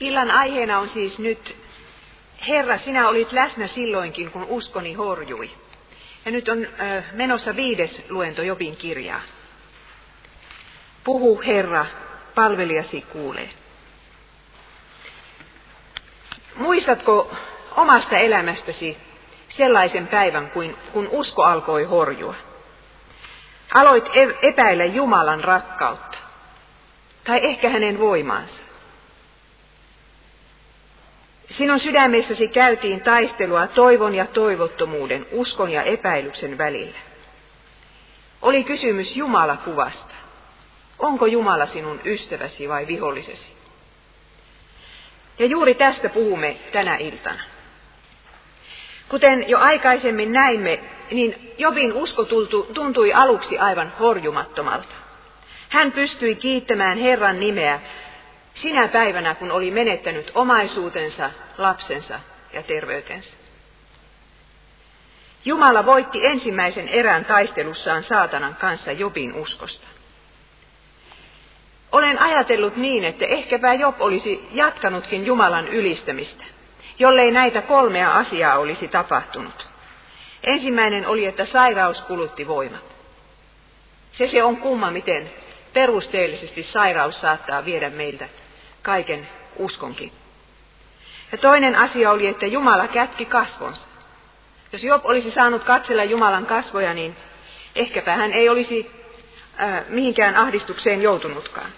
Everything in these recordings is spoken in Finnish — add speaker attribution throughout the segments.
Speaker 1: Illan aiheena on siis nyt, Herra, sinä olit läsnä silloinkin, kun uskoni horjui. Ja nyt on menossa viides luento Jobin kirjaa. Puhu, Herra, palvelijasi kuulee. Muistatko omasta elämästäsi sellaisen päivän, kuin, kun usko alkoi horjua? Aloit e- epäillä Jumalan rakkautta, tai ehkä hänen voimaansa. Sinun sydämessäsi käytiin taistelua toivon ja toivottomuuden, uskon ja epäilyksen välillä. Oli kysymys Jumalakuvasta. Onko Jumala sinun ystäväsi vai vihollisesi? Ja juuri tästä puhumme tänä iltana. Kuten jo aikaisemmin näimme, niin Jobin usko tuntui aluksi aivan horjumattomalta. Hän pystyi kiittämään Herran nimeä sinä päivänä, kun oli menettänyt omaisuutensa, lapsensa ja terveytensä. Jumala voitti ensimmäisen erän taistelussaan saatanan kanssa Jobin uskosta. Olen ajatellut niin, että ehkäpä Job olisi jatkanutkin Jumalan ylistämistä, jollei näitä kolmea asiaa olisi tapahtunut. Ensimmäinen oli, että sairaus kulutti voimat. Se se on kumma, miten perusteellisesti sairaus saattaa viedä meiltä kaiken uskonkin. Ja toinen asia oli, että Jumala kätki kasvonsa. Jos Job olisi saanut katsella Jumalan kasvoja, niin ehkäpä hän ei olisi äh, mihinkään ahdistukseen joutunutkaan.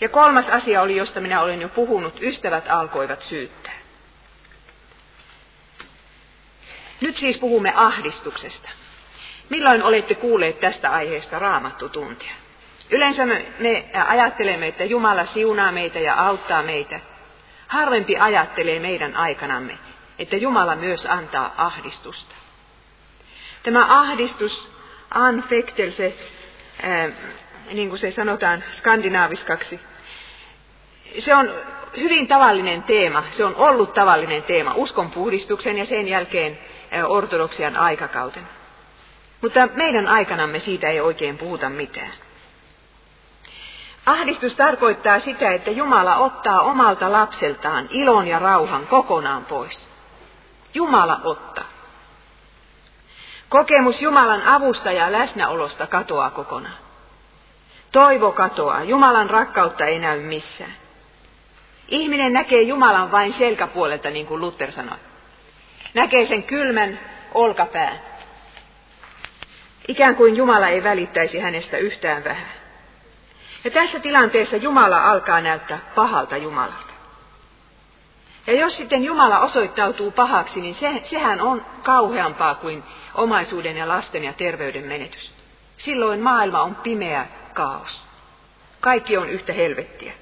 Speaker 1: Ja kolmas asia oli, josta minä olen jo puhunut, ystävät alkoivat syyttää. Nyt siis puhumme ahdistuksesta. Milloin olette kuulleet tästä aiheesta raamattu tuntia? Yleensä me, me ajattelemme, että Jumala siunaa meitä ja auttaa meitä. Harvempi ajattelee meidän aikanamme, että Jumala myös antaa ahdistusta. Tämä ahdistus, anfektel, se, niin kuin se sanotaan skandinaaviskaksi, se on hyvin tavallinen teema, se on ollut tavallinen teema uskonpuhdistuksen ja sen jälkeen ortodoksian aikakauten. Mutta meidän aikanamme siitä ei oikein puhuta mitään. Ahdistus tarkoittaa sitä, että Jumala ottaa omalta lapseltaan ilon ja rauhan kokonaan pois. Jumala ottaa. Kokemus Jumalan avusta ja läsnäolosta katoaa kokonaan. Toivo katoaa, Jumalan rakkautta ei näy missään. Ihminen näkee Jumalan vain selkäpuolelta, niin kuin Luther sanoi. Näkee sen kylmän olkapään. Ikään kuin Jumala ei välittäisi hänestä yhtään vähän. Ja tässä tilanteessa Jumala alkaa näyttää pahalta Jumalalta. Ja jos sitten Jumala osoittautuu pahaksi, niin se, sehän on kauheampaa kuin omaisuuden ja lasten ja terveyden menetys. Silloin maailma on pimeä kaos. Kaikki on yhtä helvettiä.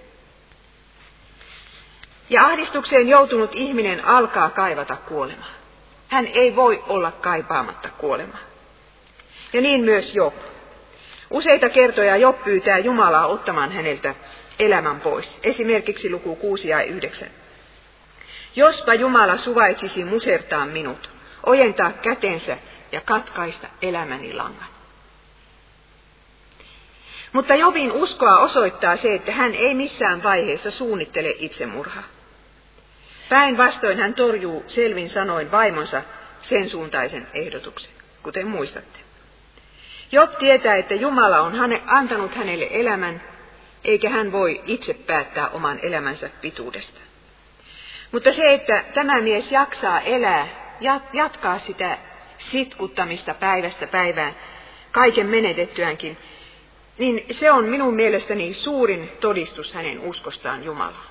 Speaker 1: Ja ahdistukseen joutunut ihminen alkaa kaivata kuolemaa. Hän ei voi olla kaipaamatta kuolemaa. Ja niin myös Job. Useita kertoja Job pyytää Jumalaa ottamaan häneltä elämän pois. Esimerkiksi luku 6 ja 9. Jospa Jumala suvaitsisi musertaa minut, ojentaa kätensä ja katkaista elämäni langan. Mutta Jobin uskoa osoittaa se, että hän ei missään vaiheessa suunnittele itsemurhaa. Päinvastoin hän torjuu selvin sanoin vaimonsa sen suuntaisen ehdotuksen, kuten muistatte. Job tietää, että Jumala on hane, antanut hänelle elämän, eikä hän voi itse päättää oman elämänsä pituudesta. Mutta se, että tämä mies jaksaa elää, jatkaa sitä sitkuttamista päivästä päivään, kaiken menetettyäänkin, niin se on minun mielestäni suurin todistus hänen uskostaan Jumalaan.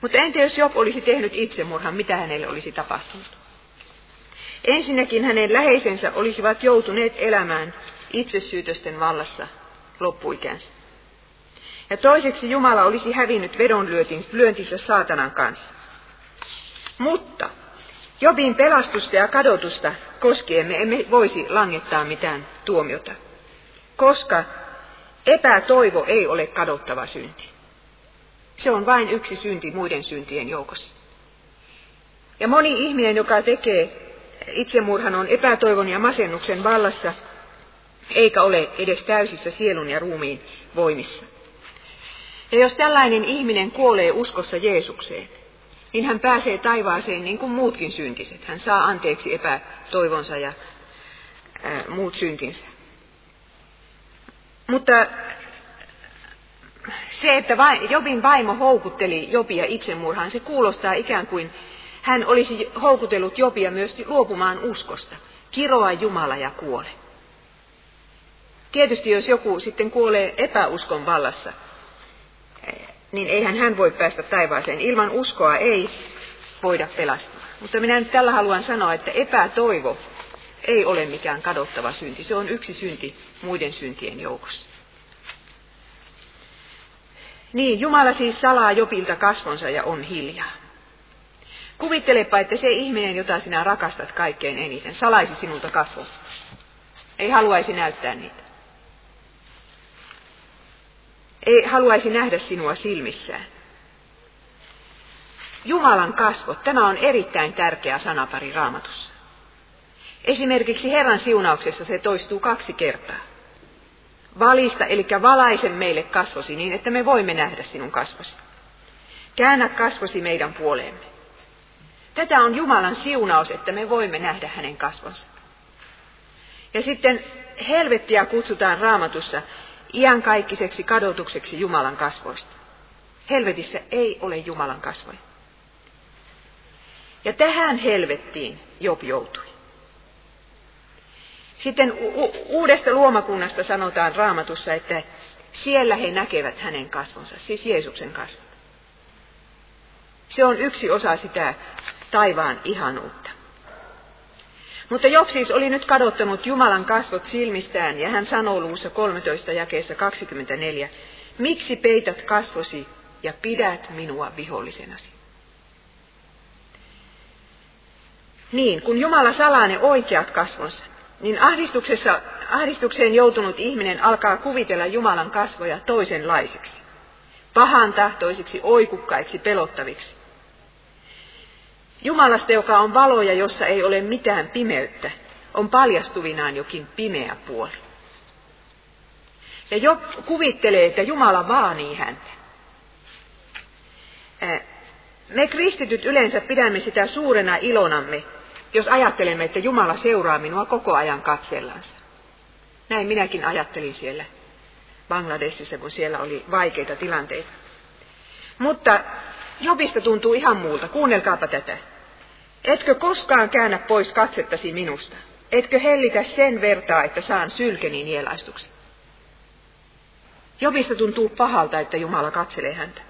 Speaker 1: Mutta entä jos Job olisi tehnyt itsemurhan, mitä hänelle olisi tapahtunut? Ensinnäkin hänen läheisensä olisivat joutuneet elämään itsesyytösten vallassa loppuikänsä. Ja toiseksi Jumala olisi hävinnyt vedonlyöntinsä saatanan kanssa. Mutta Jobin pelastusta ja kadotusta koskien me emme voisi langettaa mitään tuomiota, koska epätoivo ei ole kadottava synti. Se on vain yksi synti muiden syntien joukossa. Ja moni ihminen, joka tekee itsemurhan, on epätoivon ja masennuksen vallassa, eikä ole edes täysissä sielun ja ruumiin voimissa. Ja jos tällainen ihminen kuolee uskossa Jeesukseen, niin hän pääsee taivaaseen niin kuin muutkin syntiset. Hän saa anteeksi epätoivonsa ja ää, muut syntinsä. Mutta se, että Jobin vaimo houkutteli Jobia itsemurhaan, se kuulostaa ikään kuin hän olisi houkutellut Jobia myös luopumaan uskosta. Kiroa Jumala ja kuole. Tietysti jos joku sitten kuolee epäuskon vallassa, niin eihän hän voi päästä taivaaseen. Ilman uskoa ei voida pelastua. Mutta minä nyt tällä haluan sanoa, että epätoivo ei ole mikään kadottava synti. Se on yksi synti muiden syntien joukossa. Niin, Jumala siis salaa Jopilta kasvonsa ja on hiljaa. Kuvittelepa, että se ihminen, jota sinä rakastat kaikkein eniten, salaisi sinulta kasvon. Ei haluaisi näyttää niitä. Ei haluaisi nähdä sinua silmissään. Jumalan kasvot, tämä on erittäin tärkeä sanapari raamatussa. Esimerkiksi Herran siunauksessa se toistuu kaksi kertaa. Valista, eli valaise meille kasvosi niin, että me voimme nähdä sinun kasvosi. Käännä kasvosi meidän puoleemme. Tätä on Jumalan siunaus, että me voimme nähdä hänen kasvonsa. Ja sitten helvettiä kutsutaan raamatussa iankaikkiseksi kadotukseksi Jumalan kasvoista. Helvetissä ei ole Jumalan kasvoja. Ja tähän helvettiin Job joutui. Sitten u- uudesta luomakunnasta sanotaan raamatussa, että siellä he näkevät hänen kasvonsa, siis Jeesuksen kasvot. Se on yksi osa sitä taivaan ihanuutta. Mutta Job siis oli nyt kadottanut Jumalan kasvot silmistään ja hän sanoo luussa 13 jakeessa 24, miksi peität kasvosi ja pidät minua vihollisenasi? Niin, kun Jumala salaa ne oikeat kasvonsa, niin ahdistuksessa, ahdistukseen joutunut ihminen alkaa kuvitella Jumalan kasvoja toisenlaisiksi, pahan tahtoisiksi, oikukkaiksi, pelottaviksi. Jumalasta, joka on valo ja jossa ei ole mitään pimeyttä, on paljastuvinaan jokin pimeä puoli. Ja jo kuvittelee, että Jumala vaanii häntä. Me kristityt yleensä pidämme sitä suurena ilonamme, jos ajattelemme, että Jumala seuraa minua koko ajan katsellansa. Näin minäkin ajattelin siellä Bangladesissa, kun siellä oli vaikeita tilanteita. Mutta Jobista tuntuu ihan muulta. Kuunnelkaapa tätä. Etkö koskaan käännä pois katsettasi minusta? Etkö hellitä sen vertaa, että saan sylkeni nielaistuksen? Jobista tuntuu pahalta, että Jumala katselee häntä.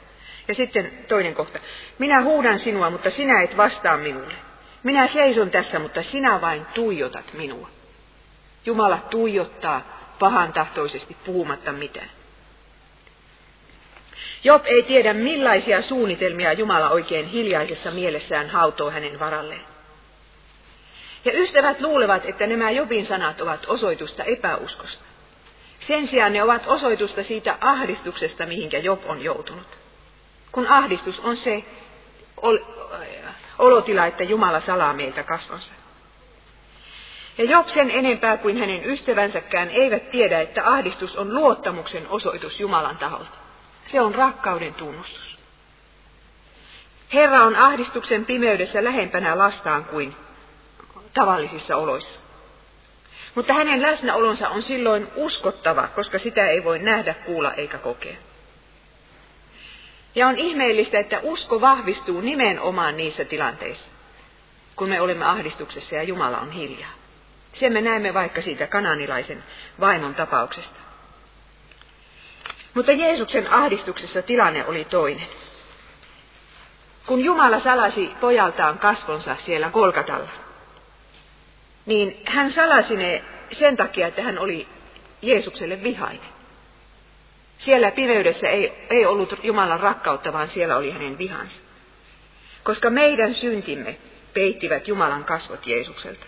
Speaker 1: Ja sitten toinen kohta. Minä huudan sinua, mutta sinä et vastaa minulle. Minä seison tässä, mutta sinä vain tuijotat minua. Jumala tuijottaa pahan tahtoisesti puhumatta mitään. Job ei tiedä millaisia suunnitelmia Jumala oikein hiljaisessa mielessään hautoo hänen varalleen. Ja ystävät luulevat, että nämä Jobin sanat ovat osoitusta epäuskosta. Sen sijaan ne ovat osoitusta siitä ahdistuksesta, mihinkä Job on joutunut. Kun ahdistus on se olotila, että Jumala salaa meiltä kasvonsa. Ja Job sen enempää kuin hänen ystävänsäkään eivät tiedä, että ahdistus on luottamuksen osoitus Jumalan taholta. Se on rakkauden tunnustus. Herra on ahdistuksen pimeydessä lähempänä lastaan kuin tavallisissa oloissa. Mutta hänen läsnäolonsa on silloin uskottava, koska sitä ei voi nähdä, kuulla eikä kokea. Ja on ihmeellistä, että usko vahvistuu nimenomaan niissä tilanteissa, kun me olemme ahdistuksessa ja Jumala on hiljaa. Sen me näemme vaikka siitä kananilaisen vaimon tapauksesta. Mutta Jeesuksen ahdistuksessa tilanne oli toinen. Kun Jumala salasi pojaltaan kasvonsa siellä Golgatalla, niin hän salasi ne sen takia, että hän oli Jeesukselle vihainen. Siellä pimeydessä ei, ei ollut Jumalan rakkautta, vaan siellä oli hänen vihansa. Koska meidän syntimme peittivät Jumalan kasvot Jeesukselta.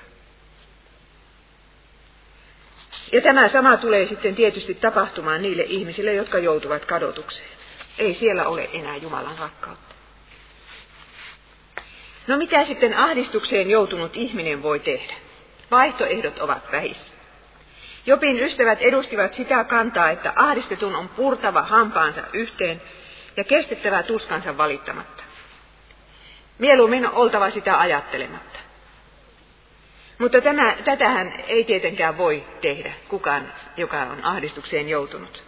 Speaker 1: Ja tämä sama tulee sitten tietysti tapahtumaan niille ihmisille, jotka joutuvat kadotukseen. Ei siellä ole enää Jumalan rakkautta. No mitä sitten ahdistukseen joutunut ihminen voi tehdä? Vaihtoehdot ovat vähissä. Jopin ystävät edustivat sitä kantaa, että ahdistetun on purtava hampaansa yhteen ja kestettävä tuskansa valittamatta. Mieluummin on oltava sitä ajattelematta. Mutta tämä, tätähän ei tietenkään voi tehdä kukaan, joka on ahdistukseen joutunut.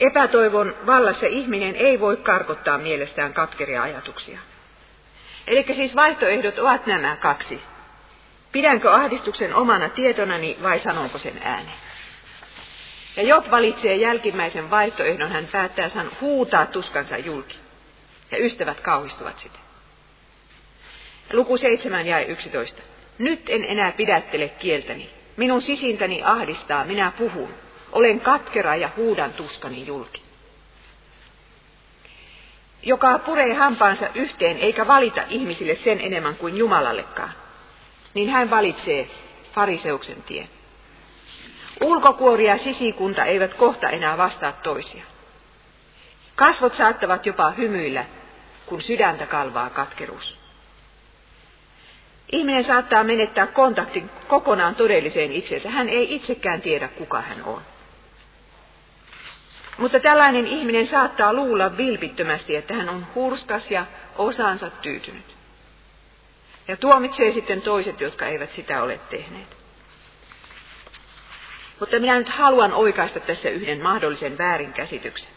Speaker 1: Epätoivon vallassa ihminen ei voi karkottaa mielestään katkeria ajatuksia. Eli siis vaihtoehdot ovat nämä kaksi. Pidänkö ahdistuksen omana tietonani vai sanonko sen ääneen? Ja Job valitsee jälkimmäisen vaihtoehdon, hän päättää san huutaa tuskansa julki. Ja ystävät kauhistuvat sitä. Luku 7 ja 11. Nyt en enää pidättele kieltäni. Minun sisintäni ahdistaa, minä puhun. Olen katkera ja huudan tuskani julki. Joka puree hampaansa yhteen eikä valita ihmisille sen enemmän kuin Jumalallekaan, niin hän valitsee fariseuksen tien. Ulkokuori ja sisikunta eivät kohta enää vastaa toisia. Kasvot saattavat jopa hymyillä, kun sydäntä kalvaa katkeruus. Ihminen saattaa menettää kontaktin kokonaan todelliseen itsensä. Hän ei itsekään tiedä, kuka hän on. Mutta tällainen ihminen saattaa luulla vilpittömästi, että hän on hurskas ja osaansa tyytynyt. Ja tuomitsee sitten toiset, jotka eivät sitä ole tehneet. Mutta minä nyt haluan oikaista tässä yhden mahdollisen väärinkäsityksen.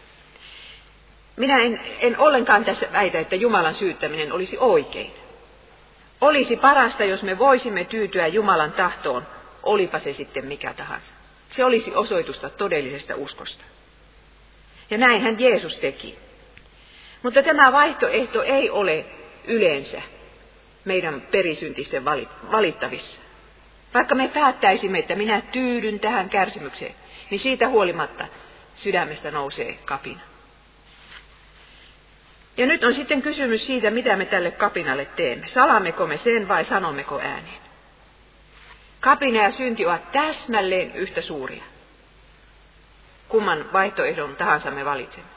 Speaker 1: Minä en, en ollenkaan tässä väitä, että Jumalan syyttäminen olisi oikein. Olisi parasta, jos me voisimme tyytyä Jumalan tahtoon, olipa se sitten mikä tahansa. Se olisi osoitusta todellisesta uskosta. Ja näinhän Jeesus teki. Mutta tämä vaihtoehto ei ole yleensä meidän perisyntisten valittavissa. Vaikka me päättäisimme, että minä tyydyn tähän kärsimykseen, niin siitä huolimatta sydämestä nousee kapina. Ja nyt on sitten kysymys siitä, mitä me tälle kapinalle teemme. Salammeko me sen vai sanommeko ääneen? Kapina ja synti ovat täsmälleen yhtä suuria. Kumman vaihtoehdon tahansa me valitsemme.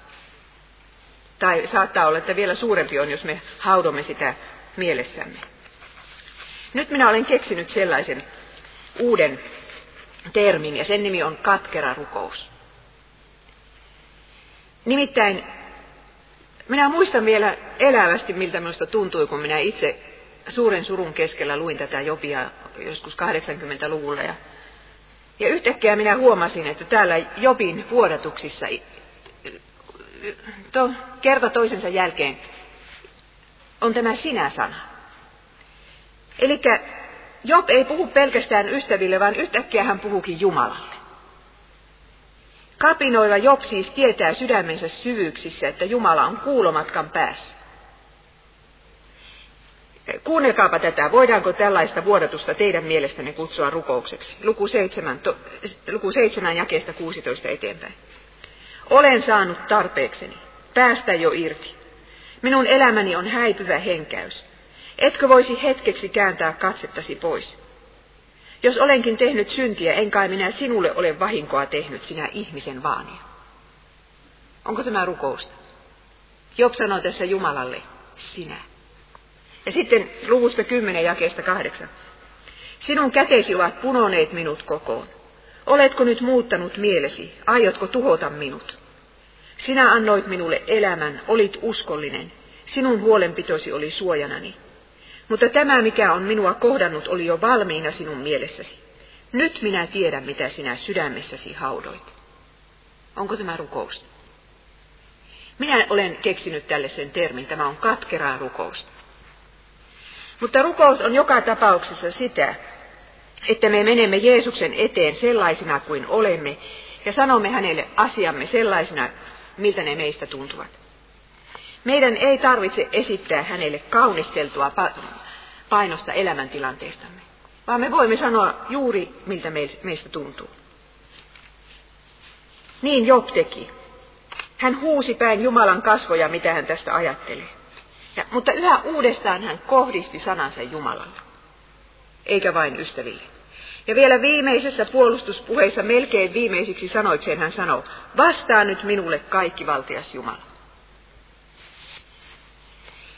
Speaker 1: Tai saattaa olla, että vielä suurempi on, jos me haudomme sitä mielessämme. Nyt minä olen keksinyt sellaisen uuden termin, ja sen nimi on katkera rukous. Nimittäin minä muistan vielä elävästi, miltä minusta tuntui, kun minä itse suuren surun keskellä luin tätä Jobia joskus 80-luvulla. Ja, ja yhtäkkiä minä huomasin, että täällä Jobin vuodatuksissa to, kerta toisensa jälkeen on tämä sinä-sana. Eli Job ei puhu pelkästään ystäville, vaan yhtäkkiä hän puhukin Jumalalle. Kapinoilla Job siis tietää sydämensä syvyyksissä, että Jumala on kuulomatkan päässä. Kuunnelkaapa tätä. Voidaanko tällaista vuodatusta teidän mielestänne kutsua rukoukseksi? Luku 7, to, luku 7 jakeesta 16 eteenpäin. Olen saanut tarpeekseni. Päästä jo irti. Minun elämäni on häipyvä henkäys. Etkö voisi hetkeksi kääntää katsettasi pois? Jos olenkin tehnyt syntiä, en kai minä sinulle ole vahinkoa tehnyt, sinä ihmisen vaania. Onko tämä rukousta? Job sanoo tässä Jumalalle, sinä. Ja sitten luvusta 10 jakeesta 8. Sinun kätesi ovat punoneet minut kokoon. Oletko nyt muuttanut mielesi? Aiotko tuhota minut? Sinä annoit minulle elämän, olit uskollinen. Sinun huolenpitosi oli suojanani. Mutta tämä, mikä on minua kohdannut, oli jo valmiina sinun mielessäsi. Nyt minä tiedän, mitä sinä sydämessäsi haudoit. Onko tämä rukousta? Minä olen keksinyt tälle sen termin. Tämä on katkeraa rukousta. Mutta rukous on joka tapauksessa sitä, että me menemme Jeesuksen eteen sellaisina kuin olemme ja sanomme hänelle asiamme sellaisina, miltä ne meistä tuntuvat. Meidän ei tarvitse esittää hänelle kaunisteltua painosta elämäntilanteestamme, vaan me voimme sanoa juuri, miltä meistä tuntuu. Niin Job teki. Hän huusi päin Jumalan kasvoja, mitä hän tästä ajattelee. Ja, mutta yhä uudestaan hän kohdisti sanansa Jumalalle, eikä vain ystäville. Ja vielä viimeisessä puolustuspuheessa melkein viimeisiksi sanoikseen hän sanoo, vastaa nyt minulle kaikki valtias Jumala.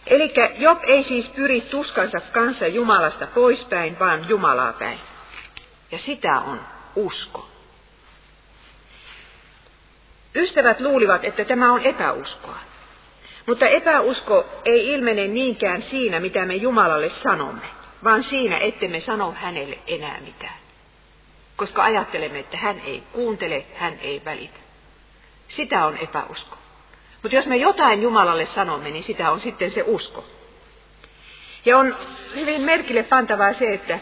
Speaker 1: Eli Job ei siis pyri tuskansa kanssa Jumalasta poispäin, vaan Jumalaa päin. Ja sitä on usko. Ystävät luulivat, että tämä on epäuskoa. Mutta epäusko ei ilmene niinkään siinä, mitä me Jumalalle sanomme, vaan siinä, ettemme sano hänelle enää mitään. Koska ajattelemme, että hän ei kuuntele, hän ei välitä. Sitä on epäusko. Mutta jos me jotain Jumalalle sanomme, niin sitä on sitten se usko. Ja on hyvin merkille pantavaa se, että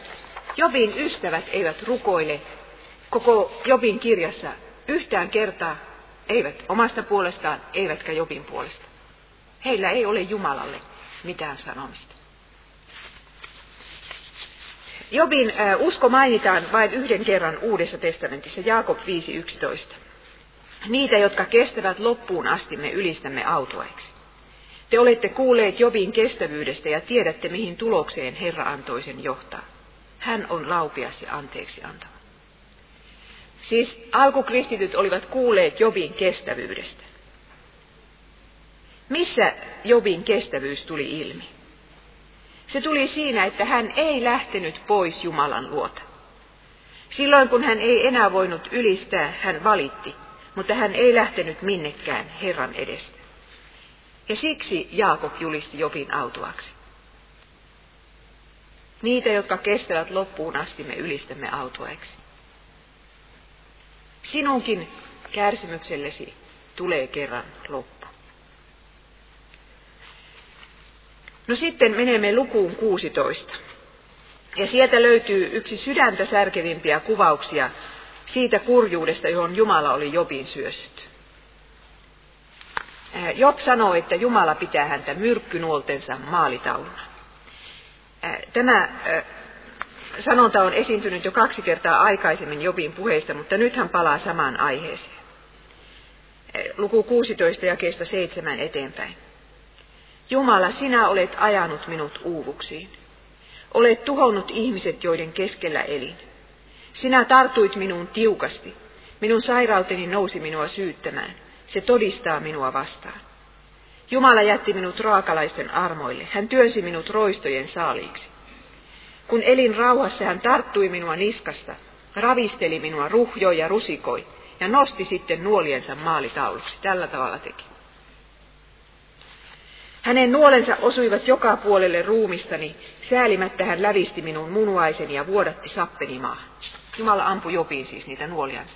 Speaker 1: Jobin ystävät eivät rukoile koko Jobin kirjassa yhtään kertaa, eivät omasta puolestaan, eivätkä Jobin puolesta. Heillä ei ole Jumalalle mitään sanomista. Jobin usko mainitaan vain yhden kerran Uudessa testamentissa, Jaakob 5.11. Niitä, jotka kestävät loppuun asti, me ylistämme autoeksi. Te olette kuulleet Jobin kestävyydestä ja tiedätte, mihin tulokseen Herra antoi sen johtaa. Hän on laupias ja anteeksi antava. Siis alkukristityt olivat kuulleet Jobin kestävyydestä. Missä Jobin kestävyys tuli ilmi? Se tuli siinä, että hän ei lähtenyt pois Jumalan luota. Silloin kun hän ei enää voinut ylistää, hän valitti, mutta hän ei lähtenyt minnekään Herran edestä. Ja siksi Jaakob julisti Jobin autuaksi. Niitä, jotka kestävät loppuun asti, me ylistämme autuaiksi. Sinunkin kärsimyksellesi tulee kerran loppu. No sitten menemme lukuun 16. Ja sieltä löytyy yksi sydäntä särkevimpiä kuvauksia siitä kurjuudesta, johon Jumala oli Jobin syössyt. Job sanoo, että Jumala pitää häntä myrkkynuoltensa maalitauluna. Tämä sanonta on esiintynyt jo kaksi kertaa aikaisemmin Jobin puheista, mutta nyt hän palaa samaan aiheeseen. Luku 16 ja kestä 7 eteenpäin. Jumala, sinä olet ajanut minut uuvuksiin. Olet tuhonnut ihmiset, joiden keskellä elin. Sinä tartuit minuun tiukasti. Minun sairauteni nousi minua syyttämään. Se todistaa minua vastaan. Jumala jätti minut raakalaisten armoille. Hän työnsi minut roistojen saaliiksi. Kun elin rauhassa, hän tarttui minua niskasta, ravisteli minua, ruhjoi ja rusikoi, ja nosti sitten nuoliensa maalitauluksi. Tällä tavalla teki. Hänen nuolensa osuivat joka puolelle ruumistani, säälimättä hän lävisti minun munuaiseni ja vuodatti sappeni maahan. Jumala ampui Jopiin siis niitä nuoliansa.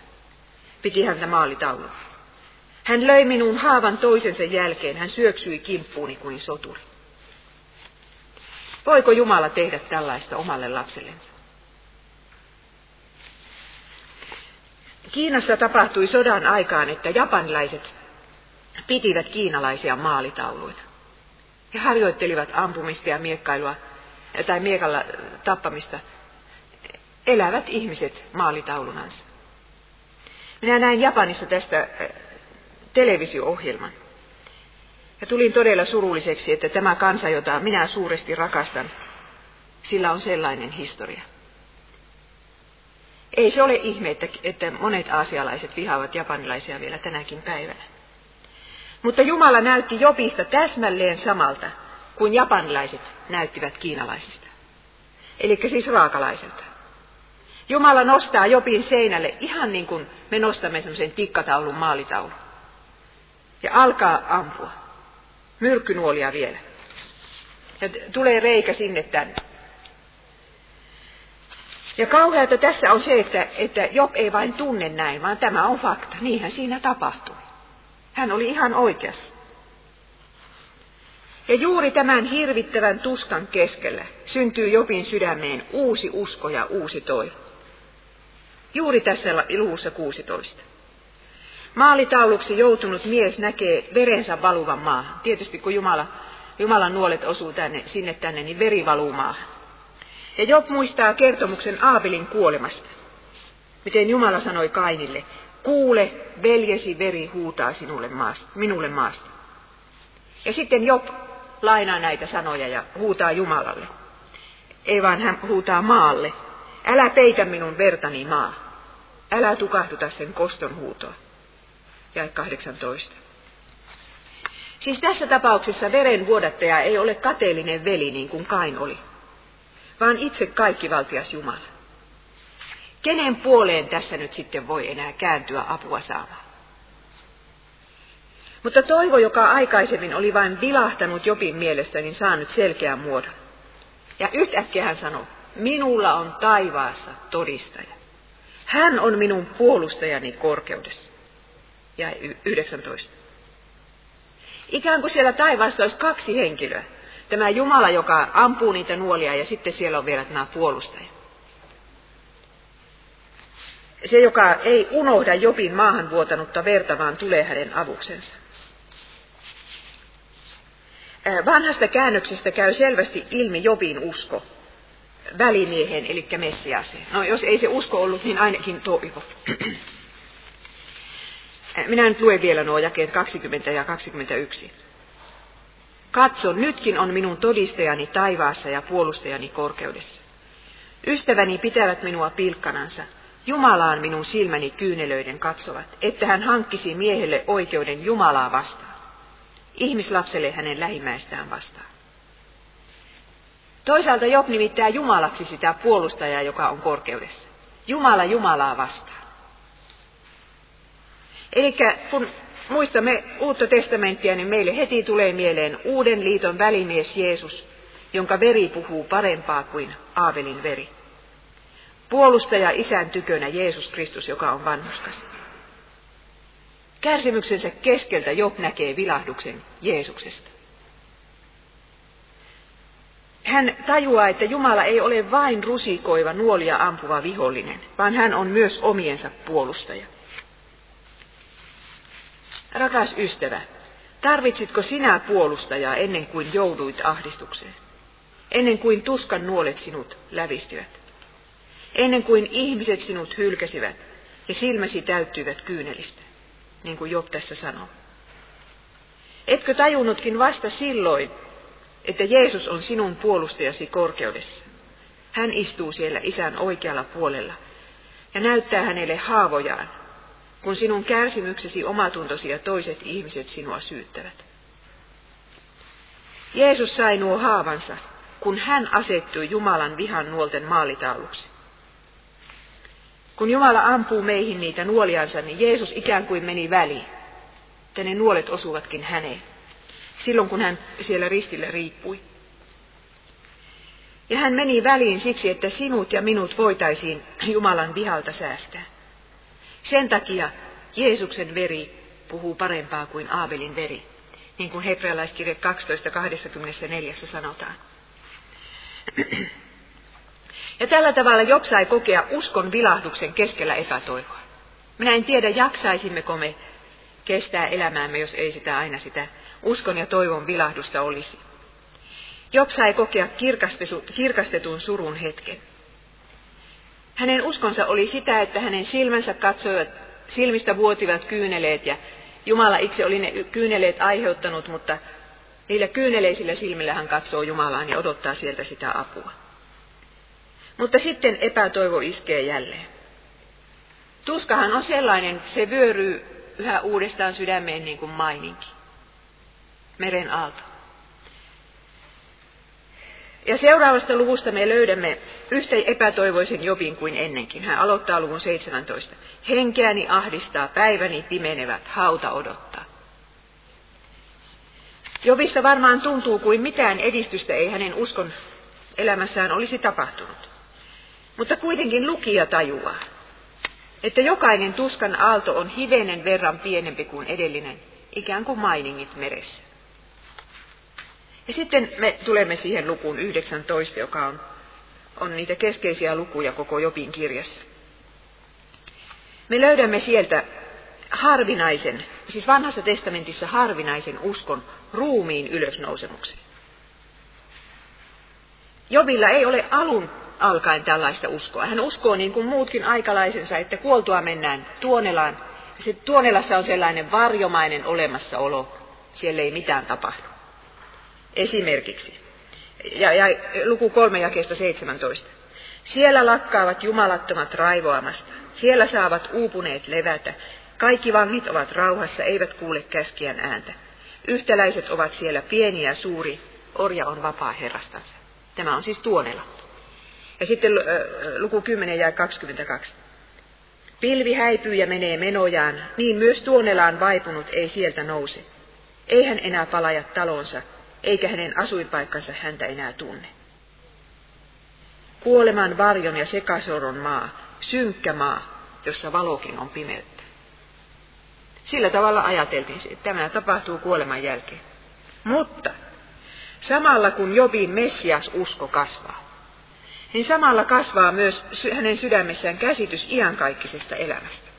Speaker 1: Piti häntä maalitaulua. Hän löi minun haavan toisensa jälkeen, hän syöksyi kimppuuni kuin soturi. Voiko Jumala tehdä tällaista omalle lapsellensa? Kiinassa tapahtui sodan aikaan, että japanilaiset pitivät kiinalaisia maalitauluina. He harjoittelivat ampumista ja miekkailua tai miekalla tappamista elävät ihmiset maalitaulunansa. Minä näin Japanissa tästä televisio-ohjelman. Ja tulin todella surulliseksi, että tämä kansa, jota minä suuresti rakastan, sillä on sellainen historia. Ei se ole ihme, että, että monet aasialaiset vihaavat japanilaisia vielä tänäkin päivänä. Mutta Jumala näytti Jopista täsmälleen samalta kuin japanilaiset näyttivät kiinalaisista. Eli siis raakalaiselta. Jumala nostaa Jopin seinälle ihan niin kuin me nostamme semmoisen tikkataulun maalitaulun. Ja alkaa ampua. Myrkkynuolia vielä. Ja tulee reikä sinne tänne. Ja kauheata tässä on se, että, että Job ei vain tunne näin, vaan tämä on fakta. Niinhän siinä tapahtui. Hän oli ihan oikeassa. Ja juuri tämän hirvittävän tuskan keskellä syntyy Jobin sydämeen uusi usko ja uusi toivo. Juuri tässä luvussa 16. Maalitauluksi joutunut mies näkee verensä valuvan maahan. Tietysti kun Jumala, Jumalan nuolet osuu tänne, sinne tänne, niin veri valuu maahan. Ja Job muistaa kertomuksen Aabelin kuolemasta. Miten Jumala sanoi Kainille, kuule, veljesi veri huutaa sinulle maasta, minulle maasta. Ja sitten Job lainaa näitä sanoja ja huutaa Jumalalle. Ei vaan hän huutaa maalle. Älä peitä minun vertani maa. Älä tukahduta sen koston huutoa ja 18. Siis tässä tapauksessa veren vuodattaja ei ole kateellinen veli niin kuin Kain oli, vaan itse kaikkivaltias Jumala. Kenen puoleen tässä nyt sitten voi enää kääntyä apua saamaan? Mutta toivo, joka aikaisemmin oli vain vilahtanut Jopin mielessä, niin saa nyt selkeän muodon. Ja yhtäkkiä hän sanoi, minulla on taivaassa todistaja. Hän on minun puolustajani korkeudessa. Ja 19. Ikään kuin siellä taivaassa olisi kaksi henkilöä. Tämä Jumala, joka ampuu niitä nuolia, ja sitten siellä on vielä tämä puolustaja. Se, joka ei unohda Jopin maahan vuotanutta verta, vaan tulee hänen avuksensa. Vanhasta käännöksestä käy selvästi ilmi Jobin usko välimiehen, eli Messiaseen. No jos ei se usko ollut, niin ainakin toivo. Minä nyt luen vielä nuo jakeet 20 ja 21. Katso, nytkin on minun todistajani taivaassa ja puolustajani korkeudessa. Ystäväni pitävät minua pilkkanansa. Jumalaan minun silmäni kyynelöiden katsovat, että hän hankkisi miehelle oikeuden Jumalaa vastaan. Ihmislapselle hänen lähimmäistään vastaan. Toisaalta Job nimittää Jumalaksi sitä puolustajaa, joka on korkeudessa. Jumala Jumalaa vastaan. Eli kun muistamme uutta testamenttia, niin meille heti tulee mieleen uuden liiton välimies Jeesus, jonka veri puhuu parempaa kuin Aavelin veri. Puolustaja isän tykönä Jeesus Kristus, joka on vanhuskas. Kärsimyksensä keskeltä Job näkee vilahduksen Jeesuksesta. Hän tajuaa, että Jumala ei ole vain rusikoiva, nuolia ampuva vihollinen, vaan hän on myös omiensa puolustaja. Rakas ystävä, tarvitsitko sinä puolustajaa ennen kuin jouduit ahdistukseen? Ennen kuin tuskan nuolet sinut lävistyvät? Ennen kuin ihmiset sinut hylkäsivät ja silmäsi täyttyivät kyynelistä, niin kuin Job tässä sanoo. Etkö tajunnutkin vasta silloin, että Jeesus on sinun puolustajasi korkeudessa? Hän istuu siellä isän oikealla puolella ja näyttää hänelle haavojaan kun sinun kärsimyksesi, omatuntosi ja toiset ihmiset sinua syyttävät. Jeesus sai nuo haavansa, kun hän asettui Jumalan vihan nuolten maalitauluksi. Kun Jumala ampuu meihin niitä nuoliansa, niin Jeesus ikään kuin meni väliin, että ne nuolet osuvatkin häneen, silloin kun hän siellä ristillä riippui. Ja hän meni väliin siksi, että sinut ja minut voitaisiin Jumalan vihalta säästää. Sen takia Jeesuksen veri puhuu parempaa kuin Aabelin veri, niin kuin hebrealaiskirje 12.24 sanotaan. Ja tällä tavalla Job sai kokea uskon vilahduksen keskellä epätoivoa. Minä en tiedä, jaksaisimmeko me kestää elämäämme, jos ei sitä aina sitä uskon ja toivon vilahdusta olisi. Job sai kokea kirkastetun surun hetken. Hänen uskonsa oli sitä, että hänen silmänsä katsoivat, silmistä vuotivat kyyneleet ja Jumala itse oli ne kyyneleet aiheuttanut, mutta niillä kyyneleisillä silmillä hän katsoo Jumalaan ja odottaa sieltä sitä apua. Mutta sitten epätoivo iskee jälleen. Tuskahan on sellainen, se vyöryy yhä uudestaan sydämeen niin kuin maininki. Meren aalto. Ja seuraavasta luvusta me löydämme yhtä epätoivoisen Jobin kuin ennenkin. Hän aloittaa luvun 17. Henkeäni ahdistaa, päiväni pimenevät, hauta odottaa. Jobista varmaan tuntuu kuin mitään edistystä ei hänen uskon elämässään olisi tapahtunut. Mutta kuitenkin lukija tajuaa, että jokainen tuskan aalto on hivenen verran pienempi kuin edellinen, ikään kuin mainingit meressä. Ja sitten me tulemme siihen lukuun 19, joka on, on niitä keskeisiä lukuja koko Jopin kirjassa. Me löydämme sieltä harvinaisen, siis vanhassa testamentissa harvinaisen uskon ruumiin ylösnousemuksen. Jobilla ei ole alun alkaen tällaista uskoa. Hän uskoo niin kuin muutkin aikalaisensa, että kuoltua mennään Tuonelaan. Se Tuonelassa on sellainen varjomainen olemassaolo, siellä ei mitään tapahdu. Esimerkiksi. Ja, ja luku kolme jakeesta 17. Siellä lakkaavat jumalattomat raivoamasta. Siellä saavat uupuneet levätä. Kaikki vangit ovat rauhassa, eivät kuule käskien ääntä. Yhtäläiset ovat siellä pieni ja suuri, orja on vapaa herrastansa. Tämä on siis tuonella. Ja sitten luku 10 ja 22. Pilvi häipyy ja menee menojaan, niin myös tuonelaan vaipunut ei sieltä nouse. Ei hän enää palaja talonsa, eikä hänen asuinpaikkansa häntä enää tunne. Kuoleman varjon ja sekasoron maa, synkkä maa, jossa valokin on pimeyttä. Sillä tavalla ajateltiin, että tämä tapahtuu kuoleman jälkeen. Mutta samalla kun Jobin Messias usko kasvaa, niin samalla kasvaa myös hänen sydämessään käsitys iankaikkisesta elämästä.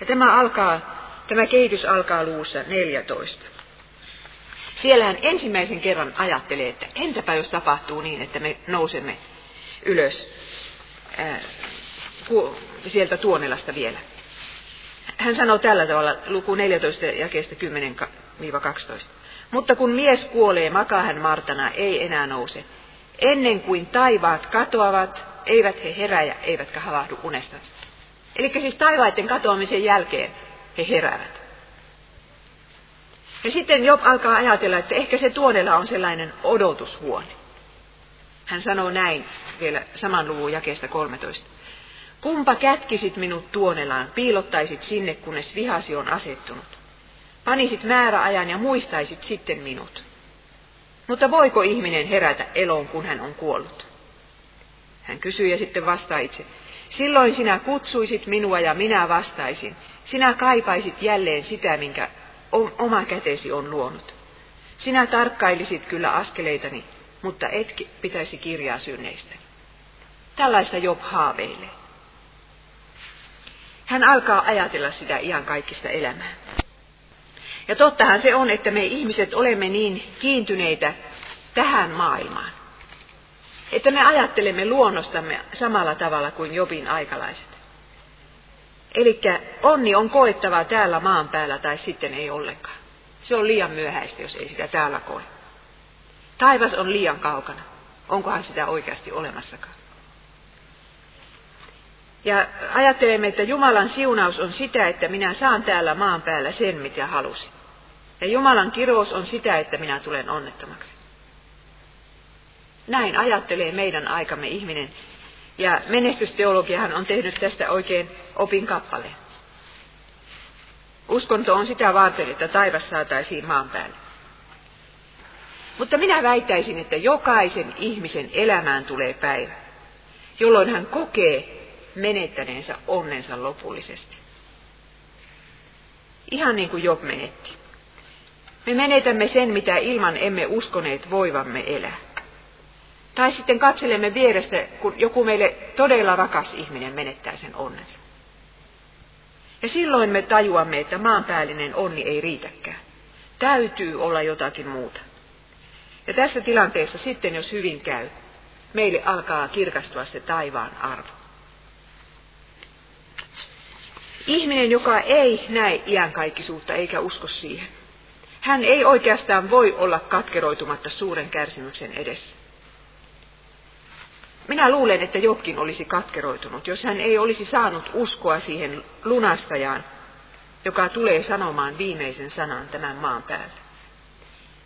Speaker 1: Ja tämä, alkaa, tämä kehitys alkaa luussa 14. Siellä hän ensimmäisen kerran ajattelee, että entäpä jos tapahtuu niin, että me nousemme ylös ää, sieltä Tuonelasta vielä. Hän sanoo tällä tavalla, luku 14 jakeesta 10-12. Mutta kun mies kuolee, makaa hän Martana, ei enää nouse. Ennen kuin taivaat katoavat, eivät he heräjä, eivätkä havahdu unesta. Eli siis taivaiden katoamisen jälkeen he heräävät. Ja sitten Job alkaa ajatella, että ehkä se tuonella on sellainen odotushuone. Hän sanoo näin vielä saman luvun jakeesta 13. Kumpa kätkisit minut tuonelaan, piilottaisit sinne, kunnes vihasi on asettunut. Panisit määräajan ja muistaisit sitten minut. Mutta voiko ihminen herätä eloon, kun hän on kuollut? Hän kysyy ja sitten vastaa itse. Silloin sinä kutsuisit minua ja minä vastaisin. Sinä kaipaisit jälleen sitä, minkä oma kätesi on luonut. Sinä tarkkailisit kyllä askeleitani, mutta et pitäisi kirjaa synneistä. Tällaista Job haaveilee. Hän alkaa ajatella sitä ihan kaikista elämää. Ja tottahan se on, että me ihmiset olemme niin kiintyneitä tähän maailmaan, että me ajattelemme luonnostamme samalla tavalla kuin Jobin aikalaiset. Eli onni on koettava täällä maan päällä tai sitten ei ollenkaan. Se on liian myöhäistä, jos ei sitä täällä koe. Taivas on liian kaukana. Onkohan sitä oikeasti olemassakaan? Ja ajattelemme, että Jumalan siunaus on sitä, että minä saan täällä maan päällä sen, mitä halusin. Ja Jumalan kirous on sitä, että minä tulen onnettomaksi. Näin ajattelee meidän aikamme ihminen. Ja menestysteologiahan on tehnyt tästä oikein opin kappaleen. Uskonto on sitä varten, että taivas saataisiin maan päälle. Mutta minä väittäisin, että jokaisen ihmisen elämään tulee päivä, jolloin hän kokee menettäneensä onnensa lopullisesti. Ihan niin kuin Job menetti. Me menetämme sen, mitä ilman emme uskoneet voivamme elää. Tai sitten katselemme vierestä, kun joku meille todella rakas ihminen menettää sen onnensa. Ja silloin me tajuamme, että maanpäällinen onni ei riitäkään. Täytyy olla jotakin muuta. Ja tässä tilanteessa sitten, jos hyvin käy, meille alkaa kirkastua se taivaan arvo. Ihminen, joka ei näe iankaikkisuutta eikä usko siihen, hän ei oikeastaan voi olla katkeroitumatta suuren kärsimyksen edessä. Minä luulen, että Jobkin olisi katkeroitunut, jos hän ei olisi saanut uskoa siihen lunastajaan, joka tulee sanomaan viimeisen sanan tämän maan päällä.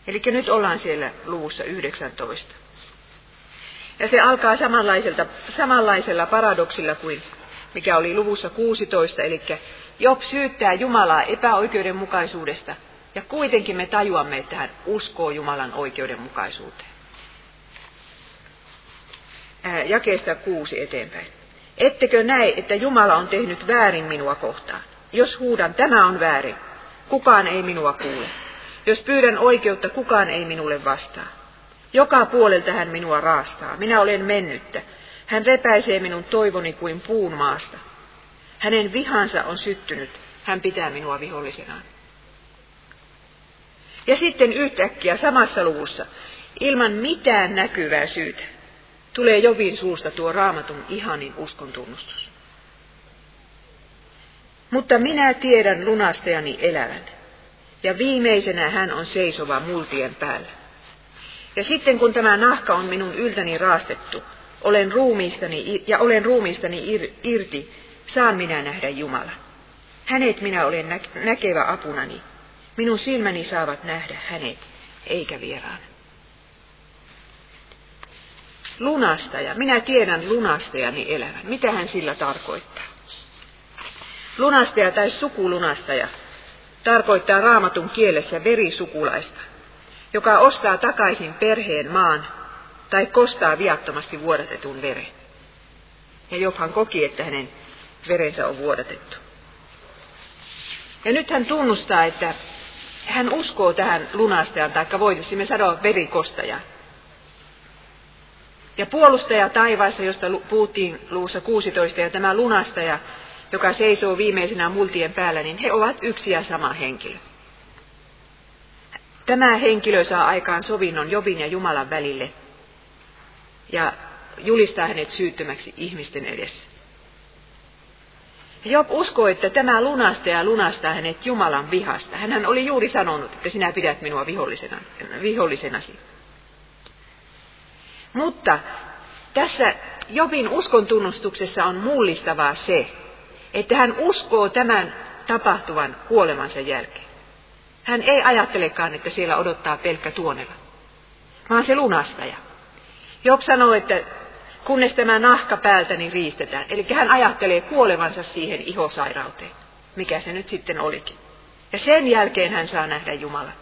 Speaker 1: Eli nyt ollaan siellä luvussa 19. Ja se alkaa samanlaiselta, samanlaisella paradoksilla kuin mikä oli luvussa 16, eli Job syyttää Jumalaa epäoikeudenmukaisuudesta, ja kuitenkin me tajuamme, että hän uskoo Jumalan oikeudenmukaisuuteen. Jakeesta kuusi eteenpäin. Ettekö näe, että Jumala on tehnyt väärin minua kohtaan? Jos huudan, tämä on väärin, kukaan ei minua kuule. Jos pyydän oikeutta, kukaan ei minulle vastaa. Joka puolelta hän minua raastaa. Minä olen mennyttä. Hän repäisee minun toivoni kuin puun maasta. Hänen vihansa on syttynyt. Hän pitää minua vihollisenaan. Ja sitten yhtäkkiä samassa luvussa, ilman mitään näkyvää syytä, tulee Jovin suusta tuo raamatun ihanin uskon tunnustus. Mutta minä tiedän lunastajani elävän, ja viimeisenä hän on seisova multien päällä. Ja sitten kun tämä nahka on minun yltäni raastettu, olen ruumiistani, ja olen ruumiistani ir, irti, saan minä nähdä Jumalan. Hänet minä olen nä, näkevä apunani. Minun silmäni saavat nähdä hänet, eikä vieraan. Lunastaja. Minä tiedän lunastajani elävän. Mitä hän sillä tarkoittaa? Lunastaja tai sukulunastaja tarkoittaa raamatun kielessä verisukulaista, joka ostaa takaisin perheen maan tai kostaa viattomasti vuodatetun veren. Ja Jobhan koki, että hänen verensä on vuodatettu. Ja nyt hän tunnustaa, että hän uskoo tähän lunastajan, tai voisimme sanoa verikostajaan. Ja puolustaja taivaassa, josta puhuttiin luussa 16, ja tämä lunastaja, joka seisoo viimeisenä multien päällä, niin he ovat yksi ja sama henkilö. Tämä henkilö saa aikaan sovinnon Jobin ja Jumalan välille ja julistaa hänet syyttömäksi ihmisten edessä. Job uskoo, että tämä lunastaja lunastaa hänet Jumalan vihasta. Hän oli juuri sanonut, että sinä pidät minua vihollisena, vihollisenasi. Mutta tässä Jobin uskon tunnustuksessa on mullistavaa se, että hän uskoo tämän tapahtuvan kuolemansa jälkeen. Hän ei ajattelekaan, että siellä odottaa pelkkä tuonella, vaan se lunastaja. Job sanoo, että kunnes tämä nahka päältäni riistetään. Eli hän ajattelee kuolevansa siihen ihosairauteen, mikä se nyt sitten olikin. Ja sen jälkeen hän saa nähdä Jumalan.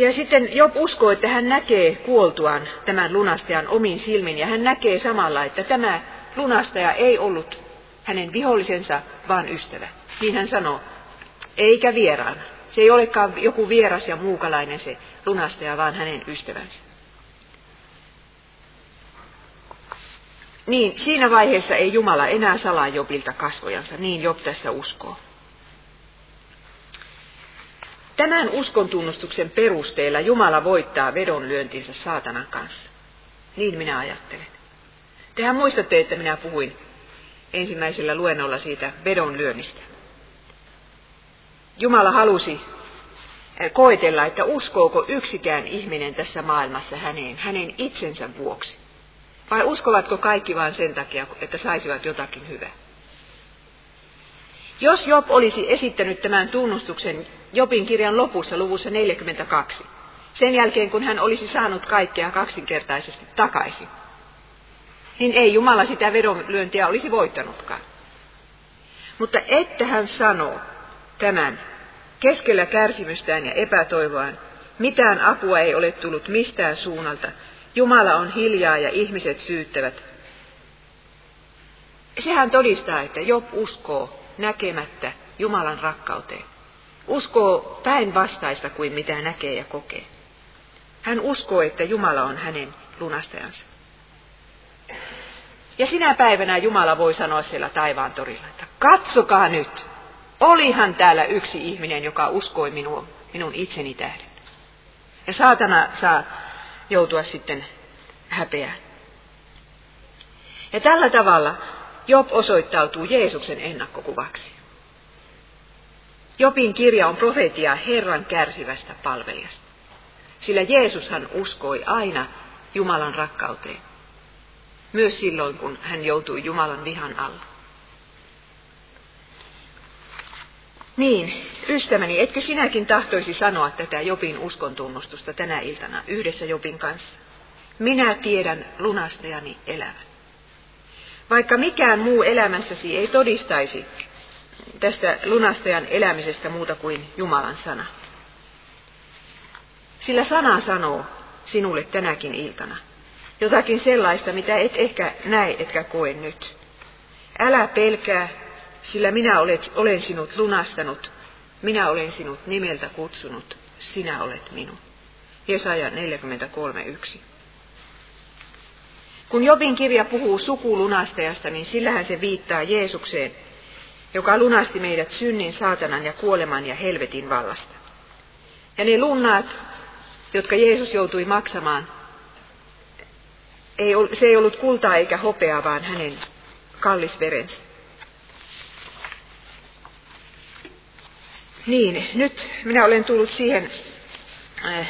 Speaker 1: Ja sitten Job uskoo, että hän näkee kuoltuaan tämän lunastajan omiin silmin, ja hän näkee samalla, että tämä lunastaja ei ollut hänen vihollisensa, vaan ystävä. Niin hän sanoo, eikä vieraana. Se ei olekaan joku vieras ja muukalainen se lunastaja, vaan hänen ystävänsä. Niin, siinä vaiheessa ei Jumala enää salaa Jobilta kasvojansa, niin Job tässä uskoo. Tämän uskon tunnustuksen perusteella Jumala voittaa vedonlyöntinsä saatanan kanssa. Niin minä ajattelen. Tehän muistatte, että minä puhuin ensimmäisellä luennolla siitä vedonlyönnistä. Jumala halusi eh, koetella, että uskooko yksikään ihminen tässä maailmassa häneen, hänen itsensä vuoksi. Vai uskovatko kaikki vain sen takia, että saisivat jotakin hyvää? Jos Job olisi esittänyt tämän tunnustuksen Jobin kirjan lopussa luvussa 42, sen jälkeen kun hän olisi saanut kaikkea kaksinkertaisesti takaisin, niin ei Jumala sitä vedonlyöntiä olisi voittanutkaan. Mutta että hän sanoo tämän keskellä kärsimystään ja epätoivoaan, mitään apua ei ole tullut mistään suunnalta, Jumala on hiljaa ja ihmiset syyttävät. Sehän todistaa, että Job uskoo näkemättä Jumalan rakkauteen. Uskoo päinvastaista kuin mitä näkee ja kokee. Hän uskoo, että Jumala on hänen lunastajansa. Ja sinä päivänä Jumala voi sanoa siellä taivaan torilla, että katsokaa nyt, olihan täällä yksi ihminen, joka uskoi minua, minun itseni tähden. Ja saatana saa joutua sitten häpeään. Ja tällä tavalla Job osoittautuu Jeesuksen ennakkokuvaksi. Jobin kirja on profetia Herran kärsivästä palvelijasta. Sillä Jeesushan uskoi aina Jumalan rakkauteen. Myös silloin, kun hän joutui Jumalan vihan alla. Niin, ystäväni, etkö sinäkin tahtoisi sanoa tätä Jobin uskontunnustusta tänä iltana yhdessä Jobin kanssa? Minä tiedän lunastajani elävän. Vaikka mikään muu elämässäsi ei todistaisi tästä lunastajan elämisestä muuta kuin Jumalan sana. Sillä sana sanoo sinulle tänäkin iltana jotakin sellaista, mitä et ehkä näe etkä koe nyt. Älä pelkää, sillä minä olet, olen sinut lunastanut, minä olen sinut nimeltä kutsunut, sinä olet minun. Jesaja 43.1. Kun Jobin kirja puhuu sukulunastajasta, niin sillähän se viittaa Jeesukseen, joka lunasti meidät synnin, saatanan ja kuoleman ja helvetin vallasta. Ja ne lunnaat, jotka Jeesus joutui maksamaan, ei, se ei ollut kultaa eikä hopeaa, vaan hänen kallis verensä. Niin, nyt minä olen tullut siihen äh,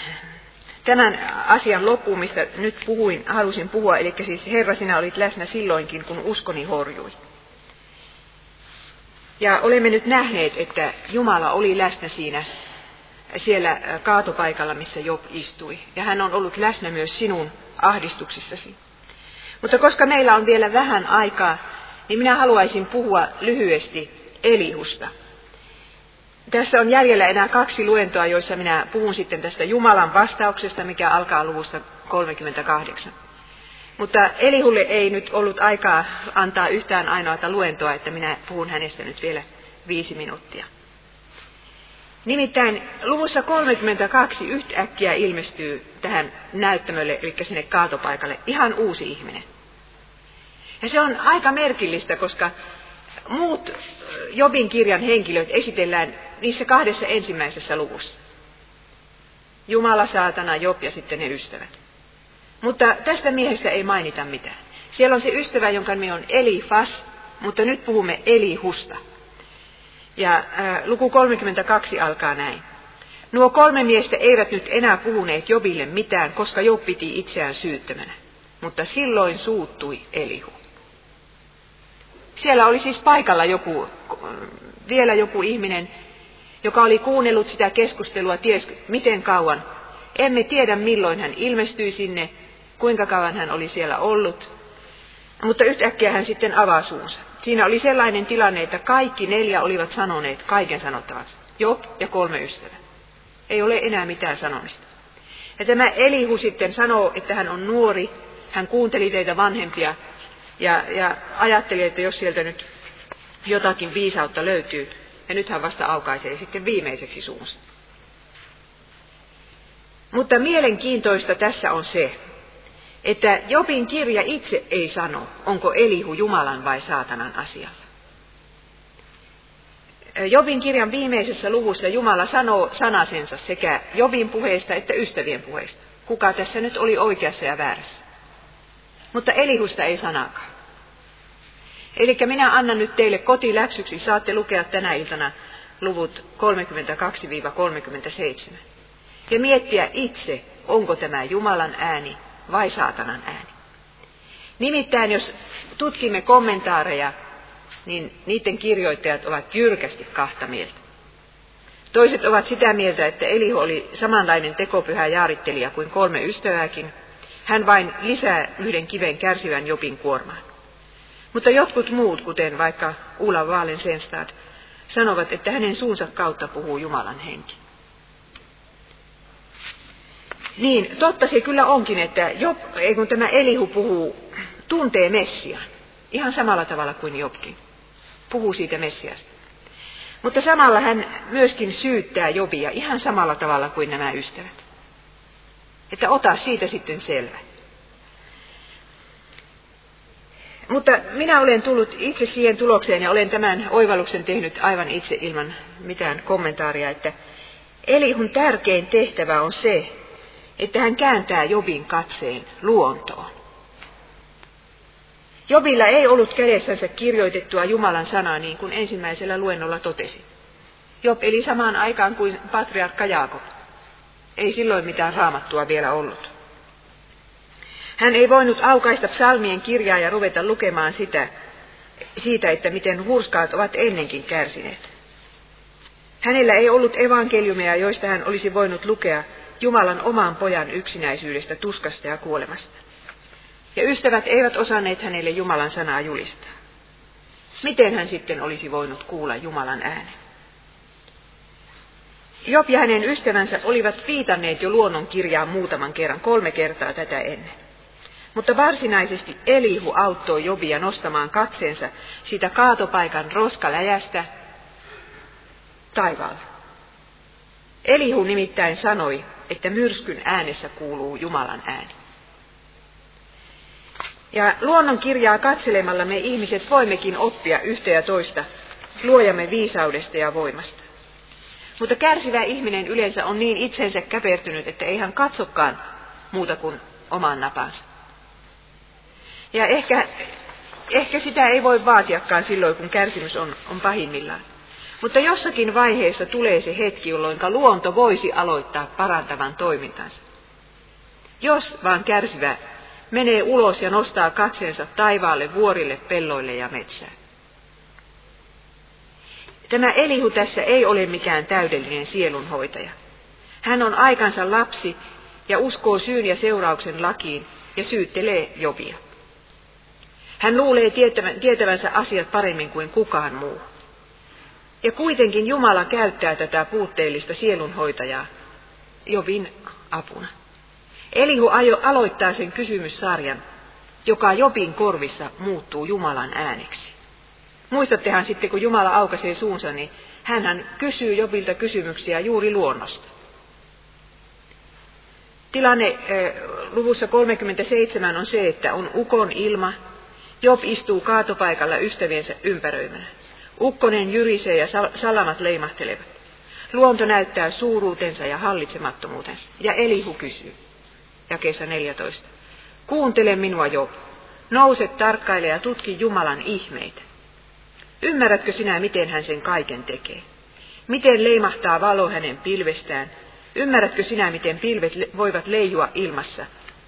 Speaker 1: tämän asian loppuun, mistä nyt puhuin, halusin puhua, eli siis Herra, sinä olit läsnä silloinkin, kun uskoni horjui. Ja olemme nyt nähneet, että Jumala oli läsnä siinä siellä äh, kaatopaikalla, missä Job istui. Ja hän on ollut läsnä myös sinun ahdistuksissasi. Mutta koska meillä on vielä vähän aikaa, niin minä haluaisin puhua lyhyesti Elihusta. Tässä on jäljellä enää kaksi luentoa, joissa minä puhun sitten tästä Jumalan vastauksesta, mikä alkaa luvusta 38. Mutta Elihulle ei nyt ollut aikaa antaa yhtään ainoata luentoa, että minä puhun hänestä nyt vielä viisi minuuttia. Nimittäin luvussa 32 yhtäkkiä ilmestyy tähän näyttämölle, eli sinne kaatopaikalle, ihan uusi ihminen. Ja se on aika merkillistä, koska muut Jobin kirjan henkilöt esitellään niissä kahdessa ensimmäisessä luvussa. Jumala, saatana, Job ja sitten ne ystävät. Mutta tästä miehestä ei mainita mitään. Siellä on se ystävä, jonka nimi on Elifas, mutta nyt puhumme Elihusta. Ja ää, luku 32 alkaa näin. Nuo kolme miestä eivät nyt enää puhuneet Jobille mitään, koska Job piti itseään syyttömänä. Mutta silloin suuttui Elihu. Siellä oli siis paikalla joku, vielä joku ihminen, joka oli kuunnellut sitä keskustelua ties miten kauan. Emme tiedä milloin hän ilmestyi sinne, kuinka kauan hän oli siellä ollut. Mutta yhtäkkiä hän sitten avaa suunsa. Siinä oli sellainen tilanne, että kaikki neljä olivat sanoneet kaiken sanottavansa. Job ja kolme ystävää. Ei ole enää mitään sanomista. Ja tämä Elihu sitten sanoo, että hän on nuori, hän kuunteli teitä vanhempia ja, ja ajatteli, että jos sieltä nyt jotakin viisautta löytyy, ja nyt hän vasta aukaisee sitten viimeiseksi suunsa. Mutta mielenkiintoista tässä on se, että Jobin kirja itse ei sano, onko Elihu Jumalan vai saatanan asialla. Jobin kirjan viimeisessä luvussa Jumala sanoo sanasensa sekä Jobin puheesta että ystävien puheesta. Kuka tässä nyt oli oikeassa ja väärässä. Mutta Elihusta ei sanakaan. Eli minä annan nyt teille kotiläksyksi, saatte lukea tänä iltana luvut 32-37. Ja miettiä itse, onko tämä Jumalan ääni vai saatanan ääni. Nimittäin jos tutkimme kommentaareja, niin niiden kirjoittajat ovat jyrkästi kahta mieltä. Toiset ovat sitä mieltä, että Elihu oli samanlainen tekopyhä jaarittelija kuin kolme ystävääkin. Hän vain lisää yhden kiven kärsivän Jopin kuormaan. Mutta jotkut muut, kuten vaikka Ulla Vaalen-Senstad, sanovat, että hänen suunsa kautta puhuu Jumalan henki. Niin, totta se kyllä onkin, että Job, ei kun tämä Elihu puhuu, tuntee Messian. Ihan samalla tavalla kuin Jobkin. Puhuu siitä Messiasta. Mutta samalla hän myöskin syyttää Jobia ihan samalla tavalla kuin nämä ystävät. Että ota siitä sitten selvä. Mutta minä olen tullut itse siihen tulokseen ja olen tämän oivalluksen tehnyt aivan itse ilman mitään kommentaaria, että Elihun tärkein tehtävä on se, että hän kääntää Jobin katseen luontoon. Jobilla ei ollut kädessänsä kirjoitettua Jumalan sanaa niin kuin ensimmäisellä luennolla totesi. Job eli samaan aikaan kuin patriarkka Jaakob. Ei silloin mitään raamattua vielä ollut. Hän ei voinut aukaista psalmien kirjaa ja ruveta lukemaan sitä, siitä, että miten hurskaat ovat ennenkin kärsineet. Hänellä ei ollut evankeliumeja, joista hän olisi voinut lukea Jumalan oman pojan yksinäisyydestä, tuskasta ja kuolemasta. Ja ystävät eivät osanneet hänelle Jumalan sanaa julistaa. Miten hän sitten olisi voinut kuulla Jumalan äänen? Job ja hänen ystävänsä olivat viitanneet jo luonnon kirjaan muutaman kerran, kolme kertaa tätä ennen. Mutta varsinaisesti Elihu auttoi Jobia nostamaan katseensa siitä kaatopaikan roskaläjästä taivaalle. Elihu nimittäin sanoi, että myrskyn äänessä kuuluu Jumalan ääni. Ja luonnon kirjaa katselemalla me ihmiset voimmekin oppia yhtä ja toista luojamme viisaudesta ja voimasta. Mutta kärsivä ihminen yleensä on niin itsensä käpertynyt, että ei hän katsokaan muuta kuin oman napansa. Ja ehkä, ehkä sitä ei voi vaatiakaan silloin, kun kärsimys on, on pahimmillaan. Mutta jossakin vaiheessa tulee se hetki, jolloin luonto voisi aloittaa parantavan toimintansa. Jos vaan kärsivä menee ulos ja nostaa katseensa taivaalle, vuorille, pelloille ja metsään. Tämä Elihu tässä ei ole mikään täydellinen sielunhoitaja. Hän on aikansa lapsi ja uskoo syyn ja seurauksen lakiin ja syyttelee Jobia. Hän luulee tietävänsä asiat paremmin kuin kukaan muu. Ja kuitenkin Jumala käyttää tätä puutteellista sielunhoitajaa Jobin apuna. Elihu ajo, aloittaa sen kysymyssarjan, joka Jobin korvissa muuttuu Jumalan ääneksi. Muistattehan sitten, kun Jumala aukaisee suunsa, niin hän kysyy Jobilta kysymyksiä juuri luonnosta. Tilanne luvussa 37 on se, että on ukon ilma. Job istuu kaatopaikalla ystäviensä ympäröimänä. Ukkonen jyrisee ja salamat leimahtelevat. Luonto näyttää suuruutensa ja hallitsemattomuutensa. Ja Elihu kysyy. Ja kesä 14. Kuuntele minua, Job. Nouse tarkkaile ja tutki Jumalan ihmeitä. Ymmärrätkö sinä, miten hän sen kaiken tekee? Miten leimahtaa valo hänen pilvestään? Ymmärrätkö sinä, miten pilvet voivat leijua ilmassa?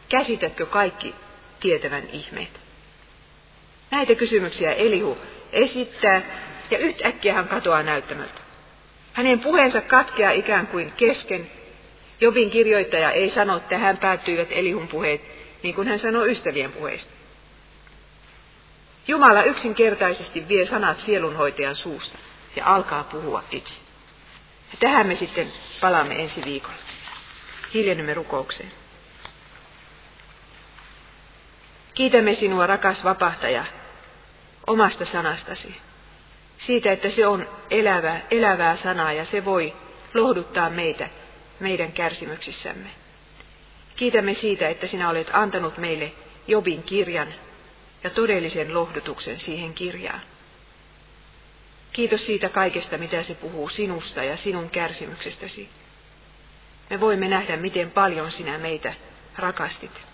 Speaker 1: Käsitätkö kaikki tietävän ihmeet? Näitä kysymyksiä Elihu esittää ja yhtäkkiä hän katoaa näyttämältä. Hänen puheensa katkeaa ikään kuin kesken. Jobin kirjoittaja ei sano, että hän päättyivät Elihun puheet, niin kuin hän sanoi ystävien puheista. Jumala yksinkertaisesti vie sanat sielunhoitajan suusta ja alkaa puhua itse. Ja tähän me sitten palaamme ensi viikolla. Hiljennymme rukoukseen. Kiitämme sinua, rakas vapahtaja, omasta sanastasi. Siitä, että se on elävää, elävää sanaa ja se voi lohduttaa meitä meidän kärsimyksissämme. Kiitämme siitä, että sinä olet antanut meille Jobin kirjan ja todellisen lohdutuksen siihen kirjaan. Kiitos siitä kaikesta, mitä se puhuu sinusta ja sinun kärsimyksestäsi. Me voimme nähdä, miten paljon sinä meitä rakastit.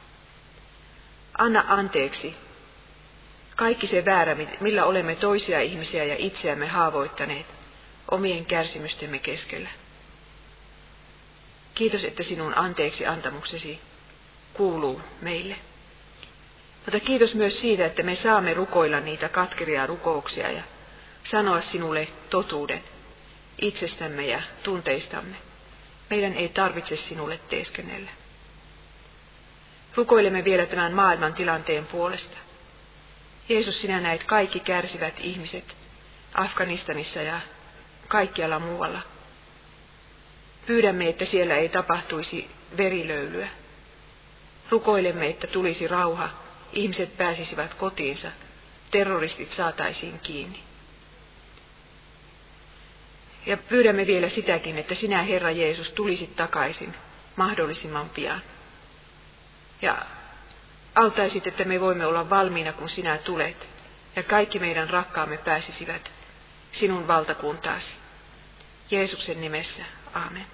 Speaker 1: Anna anteeksi kaikki se väärä, millä olemme toisia ihmisiä ja itseämme haavoittaneet omien kärsimystemme keskellä. Kiitos, että sinun anteeksi antamuksesi kuuluu meille. Mutta kiitos myös siitä, että me saamme rukoilla niitä katkeria rukouksia ja sanoa sinulle totuuden itsestämme ja tunteistamme. Meidän ei tarvitse sinulle teeskennellä. Rukoilemme vielä tämän maailman tilanteen puolesta. Jeesus, sinä näet kaikki kärsivät ihmiset Afganistanissa ja kaikkialla muualla. Pyydämme, että siellä ei tapahtuisi verilöylyä. Rukoilemme, että tulisi rauha, ihmiset pääsisivät kotiinsa, terroristit saataisiin kiinni. Ja pyydämme vielä sitäkin, että sinä, Herra Jeesus, tulisit takaisin mahdollisimman pian. Ja autaisit, että me voimme olla valmiina, kun sinä tulet, ja kaikki meidän rakkaamme pääsisivät sinun valtakuntaasi. Jeesuksen nimessä, amen.